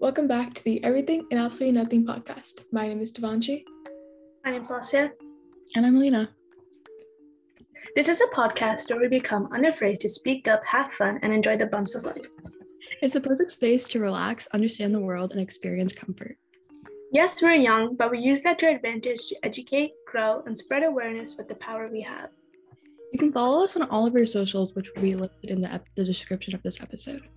Welcome back to the Everything and Absolutely Nothing podcast. My name is Devanshi. My name's Lasia. And I'm Lena. This is a podcast where we become unafraid to speak up, have fun, and enjoy the bumps of life. It's a perfect space to relax, understand the world, and experience comfort. Yes, we're young, but we use that to our advantage to educate, grow, and spread awareness with the power we have. You can follow us on all of our socials, which will be listed in the, ep- the description of this episode.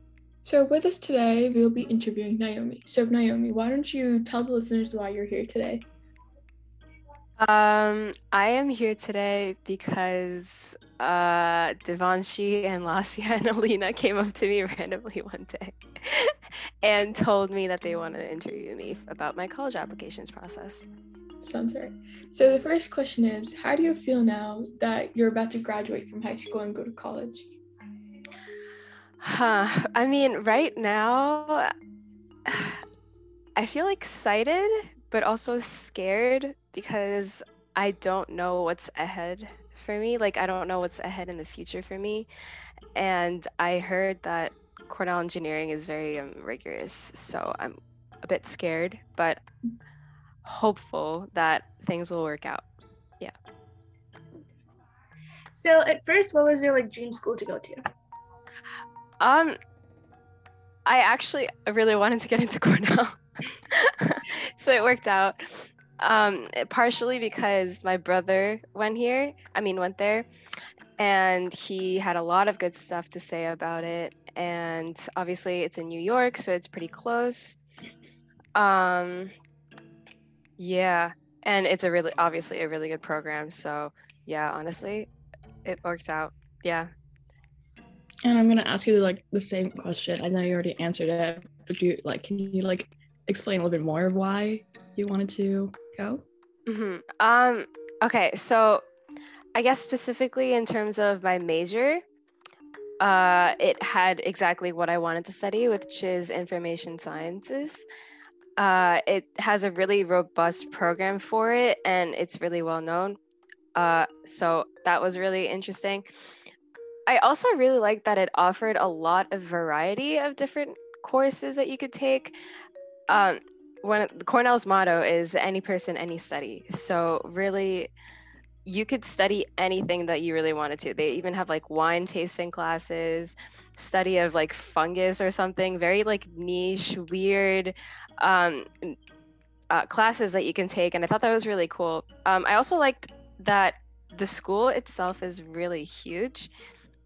So, with us today, we will be interviewing Naomi. So, Naomi, why don't you tell the listeners why you're here today? Um, I am here today because uh, Devanshi and Lasia and Alina came up to me randomly one day and told me that they wanted to interview me about my college applications process. Sounds right. So, the first question is How do you feel now that you're about to graduate from high school and go to college? Huh. I mean, right now, I feel excited, but also scared because I don't know what's ahead for me. Like, I don't know what's ahead in the future for me. And I heard that Cornell engineering is very um, rigorous. So I'm a bit scared, but hopeful that things will work out. Yeah. So, at first, what was your like dream school to go to? Um, I actually really wanted to get into Cornell, so it worked out. Um, partially because my brother went here. I mean, went there, and he had a lot of good stuff to say about it. And obviously, it's in New York, so it's pretty close. Um, yeah, and it's a really obviously a really good program. So yeah, honestly, it worked out. Yeah. And I'm gonna ask you like the same question. I know you already answered it, but you like can you like explain a little bit more of why you wanted to go? hmm Um. Okay. So, I guess specifically in terms of my major, uh, it had exactly what I wanted to study, which is information sciences. Uh, it has a really robust program for it, and it's really well known. Uh, so that was really interesting. I also really liked that it offered a lot of variety of different courses that you could take. Um, Cornell's motto is any person, any study. So really, you could study anything that you really wanted to. They even have like wine tasting classes, study of like fungus or something, very like niche, weird um, uh, classes that you can take. And I thought that was really cool. Um, I also liked that the school itself is really huge.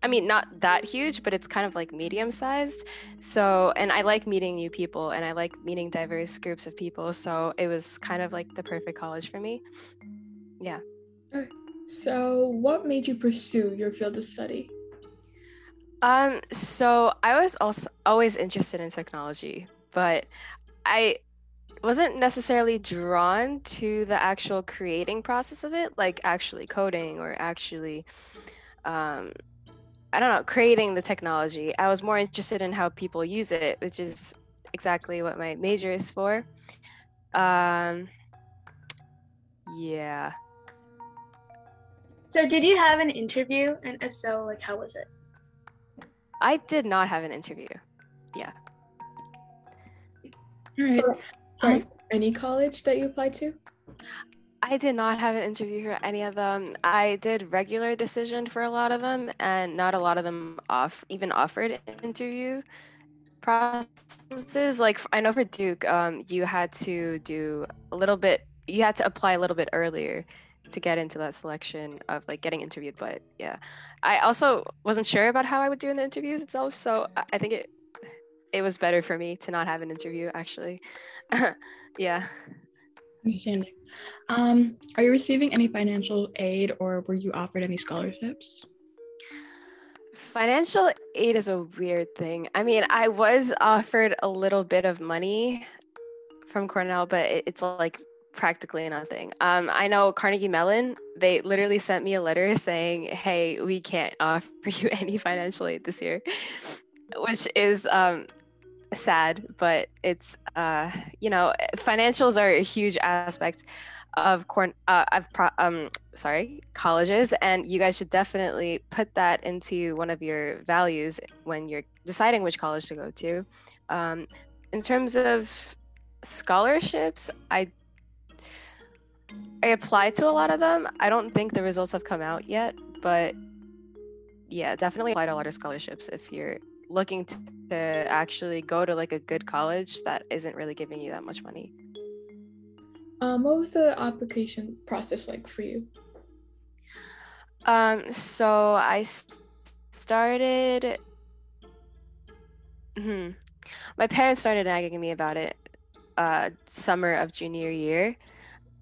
I mean, not that huge, but it's kind of like medium sized. So, and I like meeting new people and I like meeting diverse groups of people. So it was kind of like the perfect college for me. Yeah. So, what made you pursue your field of study? Um, so I was also always interested in technology, but I wasn't necessarily drawn to the actual creating process of it, like actually coding or actually um I don't know, creating the technology. I was more interested in how people use it, which is exactly what my major is for. Um, yeah. So, did you have an interview? And if so, like, how was it? I did not have an interview. Yeah. All right. For, sorry, any college that you applied to? I did not have an interview for any of them. I did regular decision for a lot of them, and not a lot of them off even offered interview processes. Like I know for Duke, um, you had to do a little bit. You had to apply a little bit earlier to get into that selection of like getting interviewed. But yeah, I also wasn't sure about how I would do in the interviews itself. So I, think it it was better for me to not have an interview actually. yeah. Understanding. Um, are you receiving any financial aid or were you offered any scholarships? Financial aid is a weird thing. I mean, I was offered a little bit of money from Cornell, but it's like practically nothing. Um, I know Carnegie Mellon, they literally sent me a letter saying, hey, we can't offer you any financial aid this year, which is um, sad, but it's, uh, you know, financials are a huge aspect of corn uh, of pro- um sorry colleges and you guys should definitely put that into one of your values when you're deciding which college to go to um, in terms of scholarships, I I applied to a lot of them. I don't think the results have come out yet, but yeah, definitely apply to a lot of scholarships if you're looking to, to actually go to like a good college that isn't really giving you that much money. Um, what was the application process like for you? Um, so I started. Hmm. My parents started nagging me about it. Uh, summer of junior year.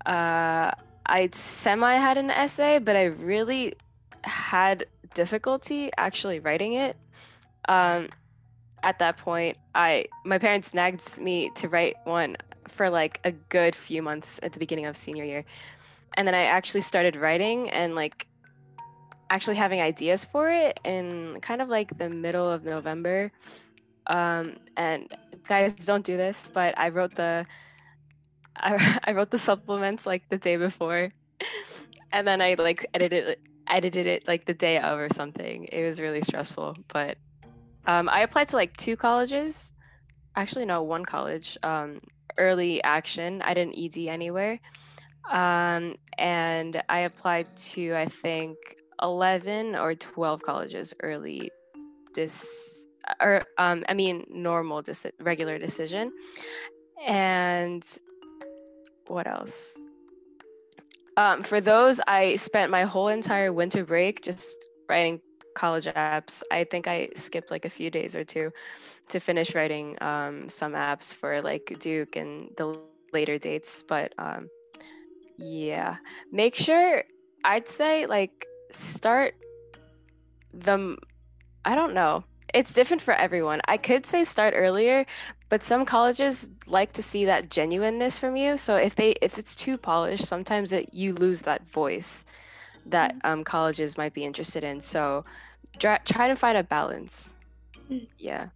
Uh, I semi had an essay, but I really had difficulty actually writing it. Um, at that point, I my parents nagged me to write one for like a good few months at the beginning of senior year, and then I actually started writing and like actually having ideas for it in kind of like the middle of November. Um, and guys, don't do this, but I wrote the I, I wrote the supplements like the day before, and then I like edited it, edited it like the day of or something. It was really stressful, but um, I applied to like two colleges. Actually, no, one college. Um, early action. I didn't ED anywhere. Um, and I applied to I think 11 or 12 colleges early this or um, I mean normal dis- regular decision. And what else? Um, for those, I spent my whole entire winter break just writing college apps. I think I skipped like a few days or two to finish writing um, some apps for like Duke and the later dates. But um, yeah, make sure I'd say like start the. I don't know. It's different for everyone. I could say start earlier, but some colleges like to see that genuineness from you. So if they if it's too polished, sometimes it you lose that voice that um, colleges might be interested in. So try, try to find a balance. Mm. Yeah.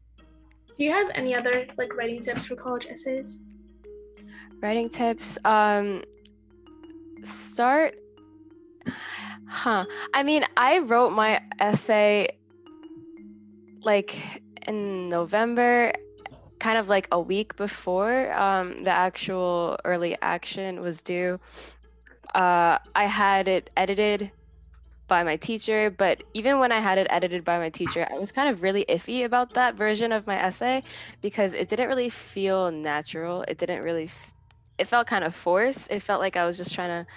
Do you have any other like writing tips for college essays? Writing tips. Um, start. Huh. I mean, I wrote my essay like in November, kind of like a week before um, the actual early action was due. Uh, I had it edited by my teacher, but even when I had it edited by my teacher, I was kind of really iffy about that version of my essay because it didn't really feel natural. It didn't really, f- it felt kind of forced. It felt like I was just trying to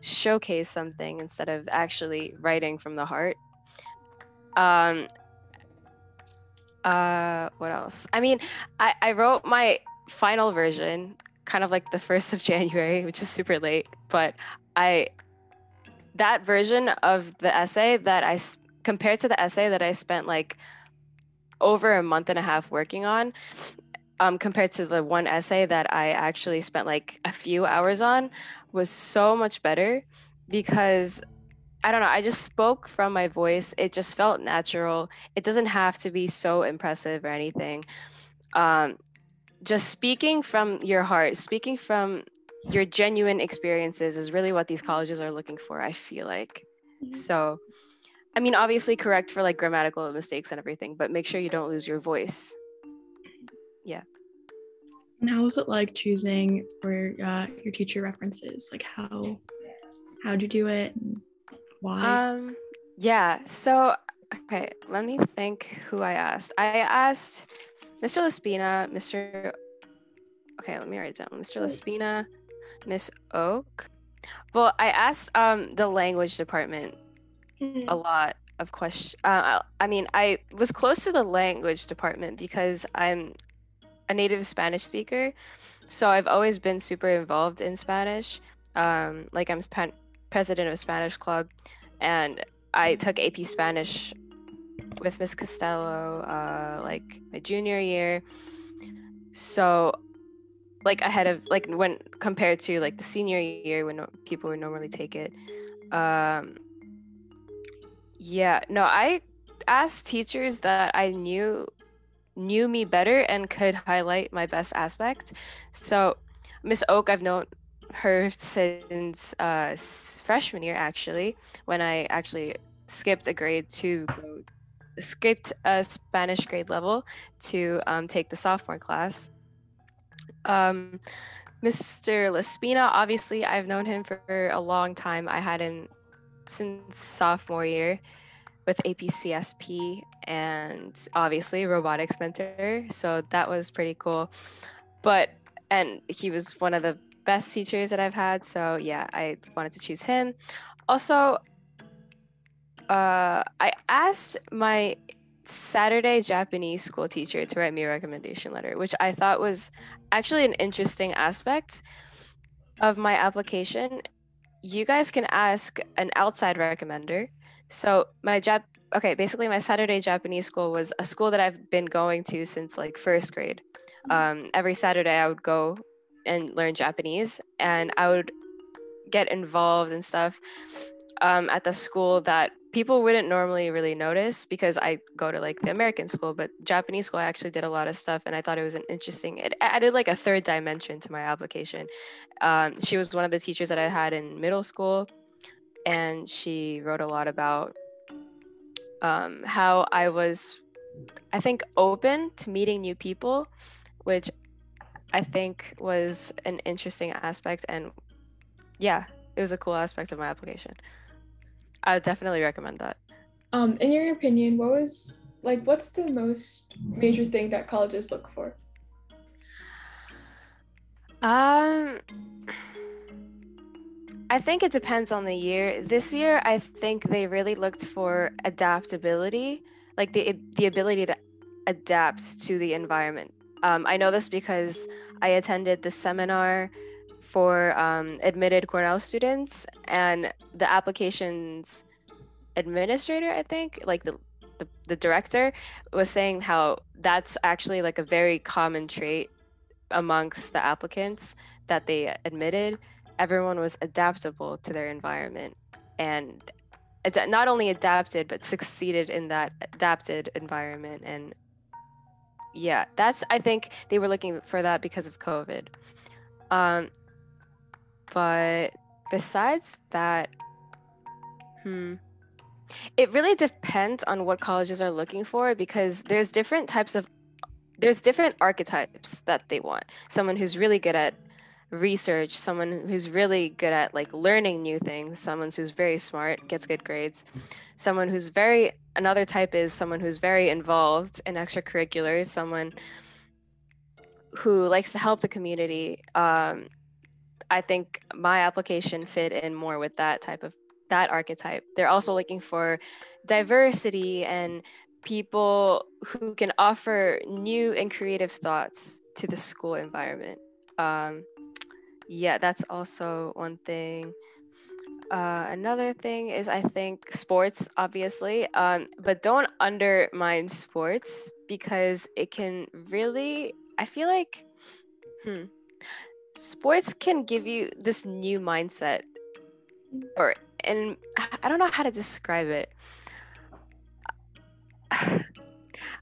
showcase something instead of actually writing from the heart. Um, uh, what else? I mean, I, I wrote my final version kind of like the 1st of January, which is super late, but I that version of the essay that I compared to the essay that I spent like over a month and a half working on um, compared to the one essay that I actually spent like a few hours on was so much better because I don't know, I just spoke from my voice. It just felt natural. It doesn't have to be so impressive or anything. Um, just speaking from your heart, speaking from your genuine experiences is really what these colleges are looking for, I feel like. So, I mean, obviously correct for like grammatical mistakes and everything, but make sure you don't lose your voice. Yeah. And how was it like choosing for uh, your teacher references? Like how how'd you do it? And why? Um, yeah. So, okay, let me think who I asked. I asked Mr. Laspina, Mr. Okay, let me write it down. Mr. Laspina, Miss Oak. Well, I asked um the language department Mm. a lot of questions. Uh, I mean, I was close to the language department because I'm a native Spanish speaker, so I've always been super involved in Spanish. Um, like I'm span- president of a Spanish club, and I took AP Spanish with Miss Costello uh, like my junior year. So, like ahead of like when compared to like the senior year when no- people would normally take it. Um, yeah, no, I asked teachers that I knew knew me better and could highlight my best aspect. So, Miss Oak, I've known her since uh, freshman year, actually, when I actually skipped a grade to go, skipped a Spanish grade level to um, take the sophomore class. Um, Mr. Laspina, obviously, I've known him for a long time. I had him since sophomore year with APCSP and obviously robotics mentor. So that was pretty cool. But, and he was one of the best teachers that I've had. So yeah, I wanted to choose him. Also, uh, I asked my Saturday Japanese school teacher to write me a recommendation letter, which I thought was actually an interesting aspect of my application. You guys can ask an outside recommender. So my Jap okay, basically my Saturday Japanese school was a school that I've been going to since like first grade. Um, every Saturday I would go and learn Japanese and I would get involved and stuff um, at the school that people wouldn't normally really notice because I go to like the American school, but Japanese school, I actually did a lot of stuff and I thought it was an interesting, it added like a third dimension to my application. Um, she was one of the teachers that I had in middle school and she wrote a lot about um, how I was, I think, open to meeting new people, which I think was an interesting aspect. And yeah, it was a cool aspect of my application. I would definitely recommend that. Um, in your opinion, what was like what's the most major thing that colleges look for? Um I think it depends on the year. This year I think they really looked for adaptability, like the the ability to adapt to the environment. Um, I know this because I attended the seminar for um, admitted Cornell students, and the applications administrator, I think, like the, the the director, was saying how that's actually like a very common trait amongst the applicants that they admitted. Everyone was adaptable to their environment, and ad- not only adapted but succeeded in that adapted environment and yeah that's i think they were looking for that because of covid um but besides that, hmm, it really depends on what colleges are looking for because there's different types of there's different archetypes that they want. Someone who's really good at research, someone who's really good at like learning new things, someone who's very smart, gets good grades. Someone who's very another type is someone who's very involved in extracurriculars, someone who likes to help the community, um, I think my application fit in more with that type of that archetype. They're also looking for diversity and people who can offer new and creative thoughts to the school environment. Um, yeah, that's also one thing. Uh, another thing is I think sports, obviously, um, but don't undermine sports because it can really. I feel like, hmm, sports can give you this new mindset or and I don't know how to describe it.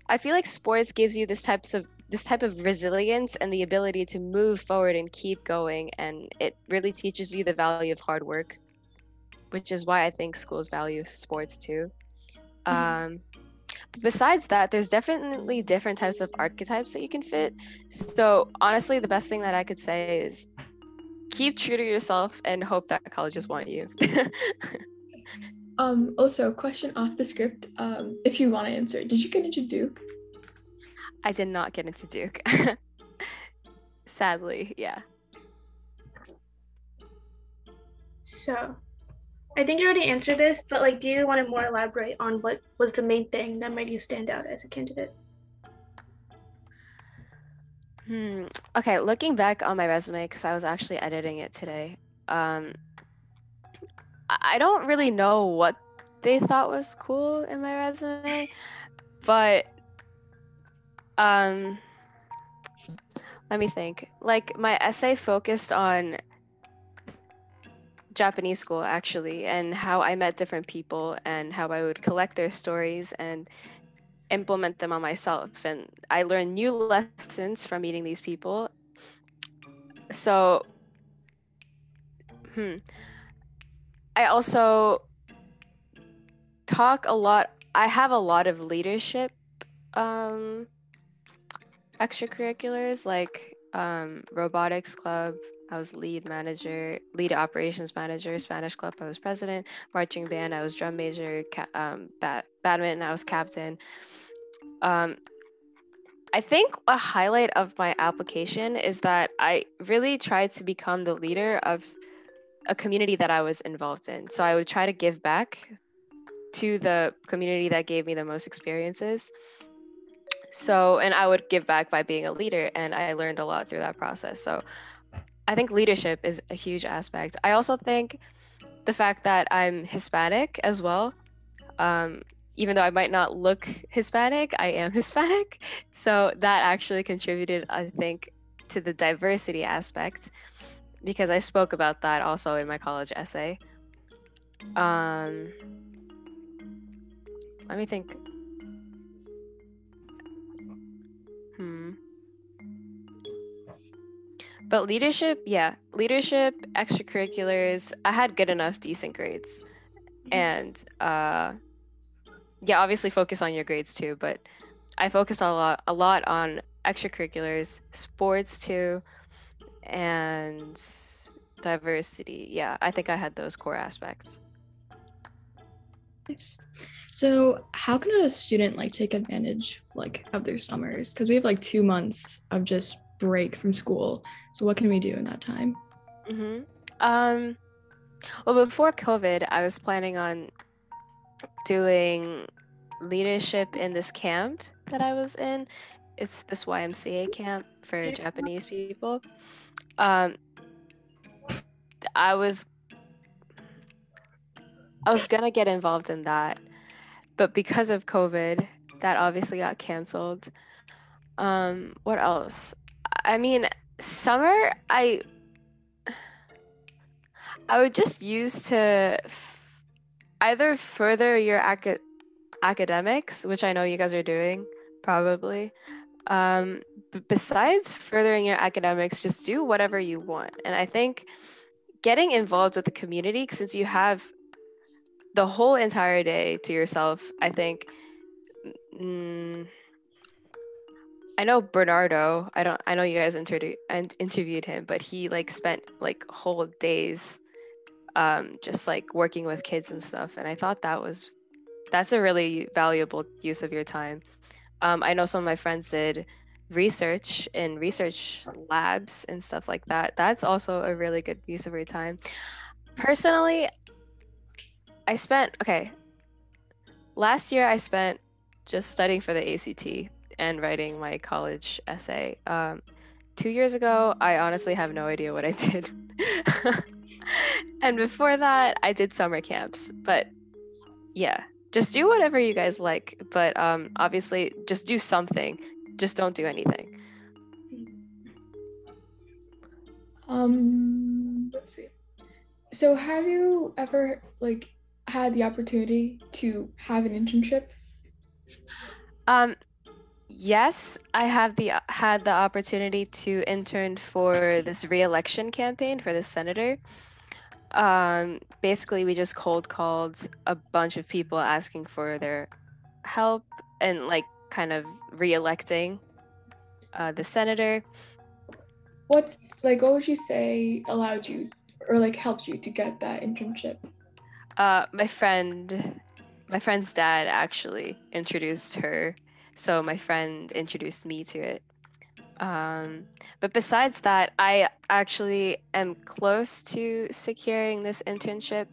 I feel like sports gives you this types of this type of resilience and the ability to move forward and keep going and it really teaches you the value of hard work which is why I think schools value sports too. Mm-hmm. Um, besides that, there's definitely different types of archetypes that you can fit. So honestly, the best thing that I could say is keep true to yourself and hope that colleges want you. um, also, question off the script. Um, if you want to answer, did you get into Duke? I did not get into Duke. Sadly, yeah. So, I think you already answered this, but like, do you want to more elaborate on what was the main thing that made you stand out as a candidate? Hmm. Okay, looking back on my resume, because I was actually editing it today, um, I don't really know what they thought was cool in my resume, but um, let me think. Like my essay focused on Japanese school actually, and how I met different people and how I would collect their stories and implement them on myself. And I learned new lessons from meeting these people. So, hmm. I also talk a lot. I have a lot of leadership um, extracurriculars like um, robotics club. I was lead manager, lead operations manager. Spanish club, I was president. Marching band, I was drum major. Ca- um, bat- badminton, I was captain. Um, I think a highlight of my application is that I really tried to become the leader of a community that I was involved in. So I would try to give back to the community that gave me the most experiences. So, and I would give back by being a leader, and I learned a lot through that process. So, I think leadership is a huge aspect. I also think the fact that I'm Hispanic as well, um, even though I might not look Hispanic, I am Hispanic. So, that actually contributed, I think, to the diversity aspect because I spoke about that also in my college essay. Um, let me think. But leadership, yeah, leadership, extracurriculars, I had good enough decent grades. And uh yeah, obviously focus on your grades too, but I focused a lot a lot on extracurriculars, sports too, and diversity. Yeah, I think I had those core aspects. Nice. So, how can a student like take advantage like of their summers? Because we have like two months of just break from school. So, what can we do in that time? hmm Um, well, before COVID, I was planning on doing leadership in this camp that I was in. It's this YMCA camp for Japanese people. Um, I was I was gonna get involved in that, but because of COVID, that obviously got canceled. Um, what else? I mean, summer I I would just use to either further your acad- academics, which I know you guys are doing probably. Um, b- besides furthering your academics, just do whatever you want. And I think getting involved with the community, since you have the whole entire day to yourself, I think. Mm, I know Bernardo. I don't. I know you guys inter- and interviewed him, but he like spent like whole days, um, just like working with kids and stuff. And I thought that was, that's a really valuable use of your time. Um, I know some of my friends did research in research labs and stuff like that. That's also a really good use of your time. Personally, I spent okay. Last year, I spent just studying for the ACT and writing my college essay. Um, two years ago, I honestly have no idea what I did. and before that, I did summer camps. But yeah, just do whatever you guys like. But um, obviously, just do something. Just don't do anything. Um, let's see. So, have you ever like had the opportunity to have an internship? Um, yes, I have the had the opportunity to intern for this re-election campaign for the senator. Um, basically, we just cold called a bunch of people asking for their help and like kind of re-electing uh, the senator. What's like, what would you say allowed you or like helped you to get that internship? Uh, my friend, my friend's dad actually introduced her, so my friend introduced me to it. Um, but besides that, I actually am close to securing this internship.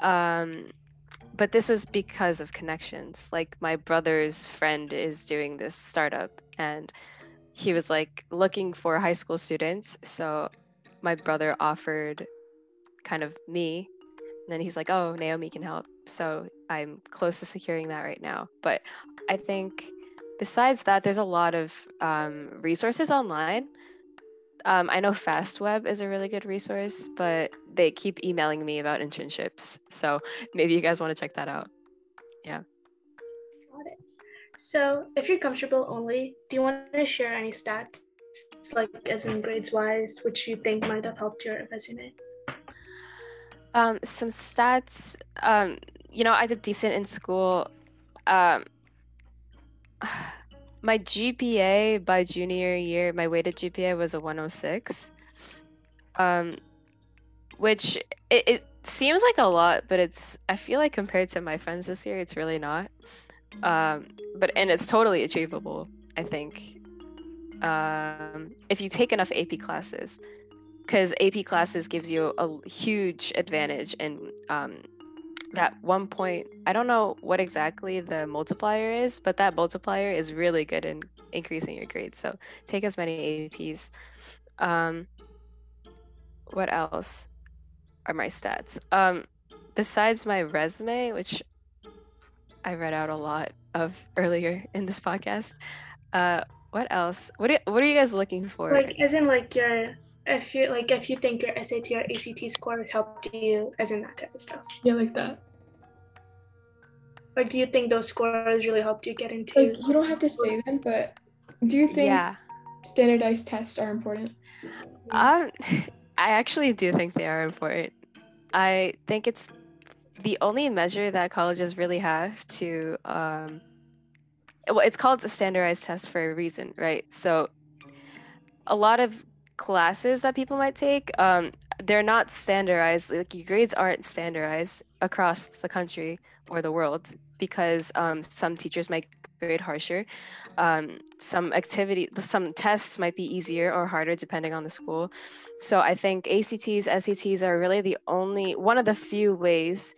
Um, but this was because of connections. Like my brother's friend is doing this startup, and he was like looking for high school students. So my brother offered kind of me and then he's like, oh, Naomi can help. So I'm close to securing that right now. But I think besides that, there's a lot of um, resources online. Um, I know FastWeb is a really good resource, but they keep emailing me about internships. So maybe you guys want to check that out. Yeah. Got it. So, if you're comfortable only, do you want to share any stats, like as in grades wise, which you think might have helped your resume? Um, some stats. Um, you know, I did decent in school. Um, my GPA by junior year, my weighted GPA was a 106. Um, which it, it seems like a lot, but it's I feel like compared to my friends this year, it's really not. Um, but and it's totally achievable. I think um, if you take enough AP classes, because AP classes gives you a huge advantage in um, that one point. I don't know what exactly the multiplier is, but that multiplier is really good in increasing your grades. So take as many APs. Um, what else are my stats? Um, besides my resume, which I read out a lot of earlier in this podcast. Uh, what else? What are, what are you guys looking for? Like, as in, like your if you like if you think your SAT or ACT score has helped you, as in that type of stuff. Yeah, like that. Or do you think those scores really helped you get into? Like you don't have to say them, but do you think yeah. standardized tests are important? Um, I actually do think they are important. I think it's the only measure that colleges really have to um, well, it's called a standardized test for a reason, right? So a lot of classes that people might take, um, they're not standardized. Like your grades aren't standardized across the country or the world because um, some teachers might grade harsher. Um, some activity, some tests might be easier or harder depending on the school. So I think ACTs, SATs are really the only one of the few ways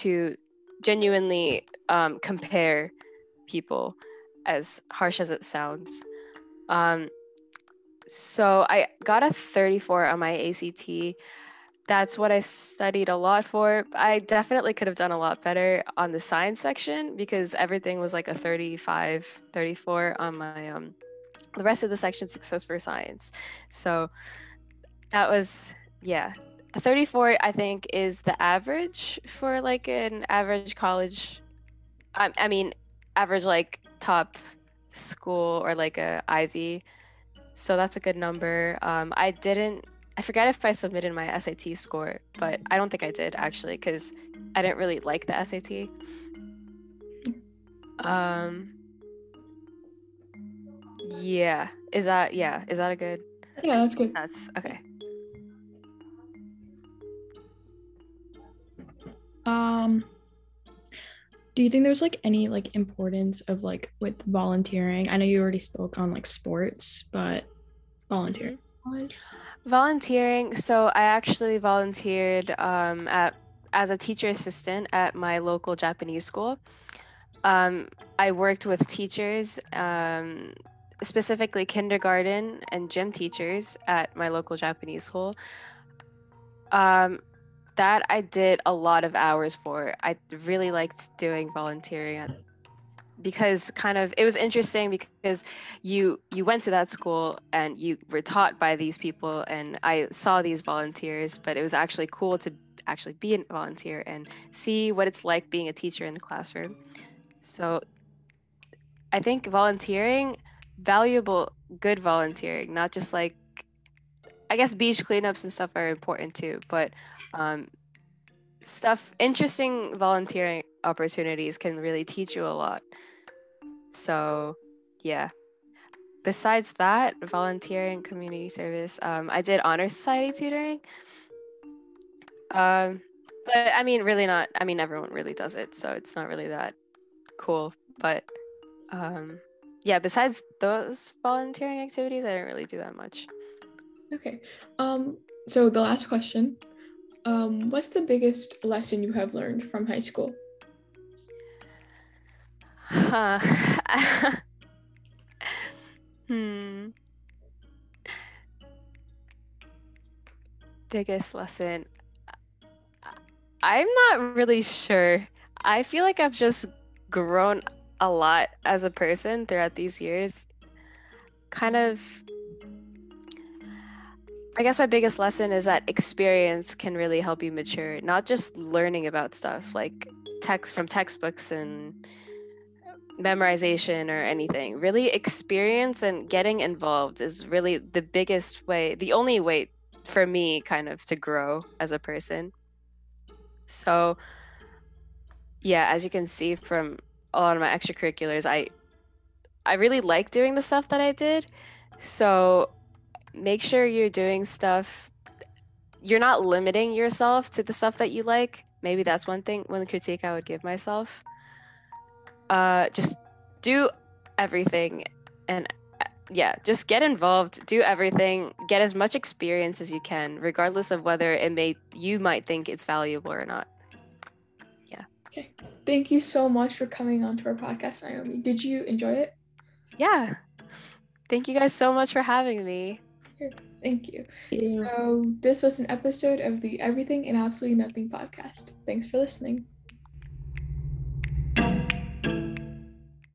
to genuinely um, compare people, as harsh as it sounds. Um, so I got a 34 on my ACT. That's what I studied a lot for. I definitely could have done a lot better on the science section because everything was like a 35, 34 on my um the rest of the section success for science. So that was yeah. A 34 I think is the average for like an average college I, I mean average like top school or like a Ivy. So that's a good number. Um, I didn't, I forget if I submitted my SAT score, but I don't think I did actually because I didn't really like the SAT. Um, yeah. Is that, yeah, is that a good? Yeah, that's good. That's okay. Um, do you think there's like any like importance of like with volunteering? I know you already spoke on like sports, but volunteering. Volunteering. So I actually volunteered um, at as a teacher assistant at my local Japanese school. Um, I worked with teachers, um, specifically kindergarten and gym teachers at my local Japanese school. Um, that I did a lot of hours for. I really liked doing volunteering because kind of it was interesting because you you went to that school and you were taught by these people and I saw these volunteers, but it was actually cool to actually be a volunteer and see what it's like being a teacher in the classroom. So I think volunteering, valuable, good volunteering, not just like I guess beach cleanups and stuff are important too, but um, stuff interesting volunteering opportunities can really teach you a lot. So yeah. Besides that volunteering community service um, i did honor society tutoring. Um, but i mean really not i mean everyone really does it so it's not really that cool but um, yeah besides those volunteering activities i didn't really do that much. Okay um so the last question um, what's the biggest lesson you have learned from high school? Huh. hmm. Biggest lesson. I'm not really sure. I feel like I've just grown a lot as a person throughout these years. Kind of I guess my biggest lesson is that experience can really help you mature, not just learning about stuff like text from textbooks and memorization or anything. Really, experience and getting involved is really the biggest way, the only way for me kind of to grow as a person. So, yeah, as you can see from a lot of my extracurriculars, I I really like doing the stuff that I did. So make sure you're doing stuff you're not limiting yourself to the stuff that you like. Maybe that's one thing one critique I would give myself. Uh just do everything and uh, yeah, just get involved, do everything, get as much experience as you can, regardless of whether it may you might think it's valuable or not. Yeah. Okay. Thank you so much for coming on to our podcast, Naomi. Did you enjoy it? Yeah. Thank you guys so much for having me. Thank you. Yeah. So, this was an episode of the Everything and Absolutely Nothing podcast. Thanks for listening.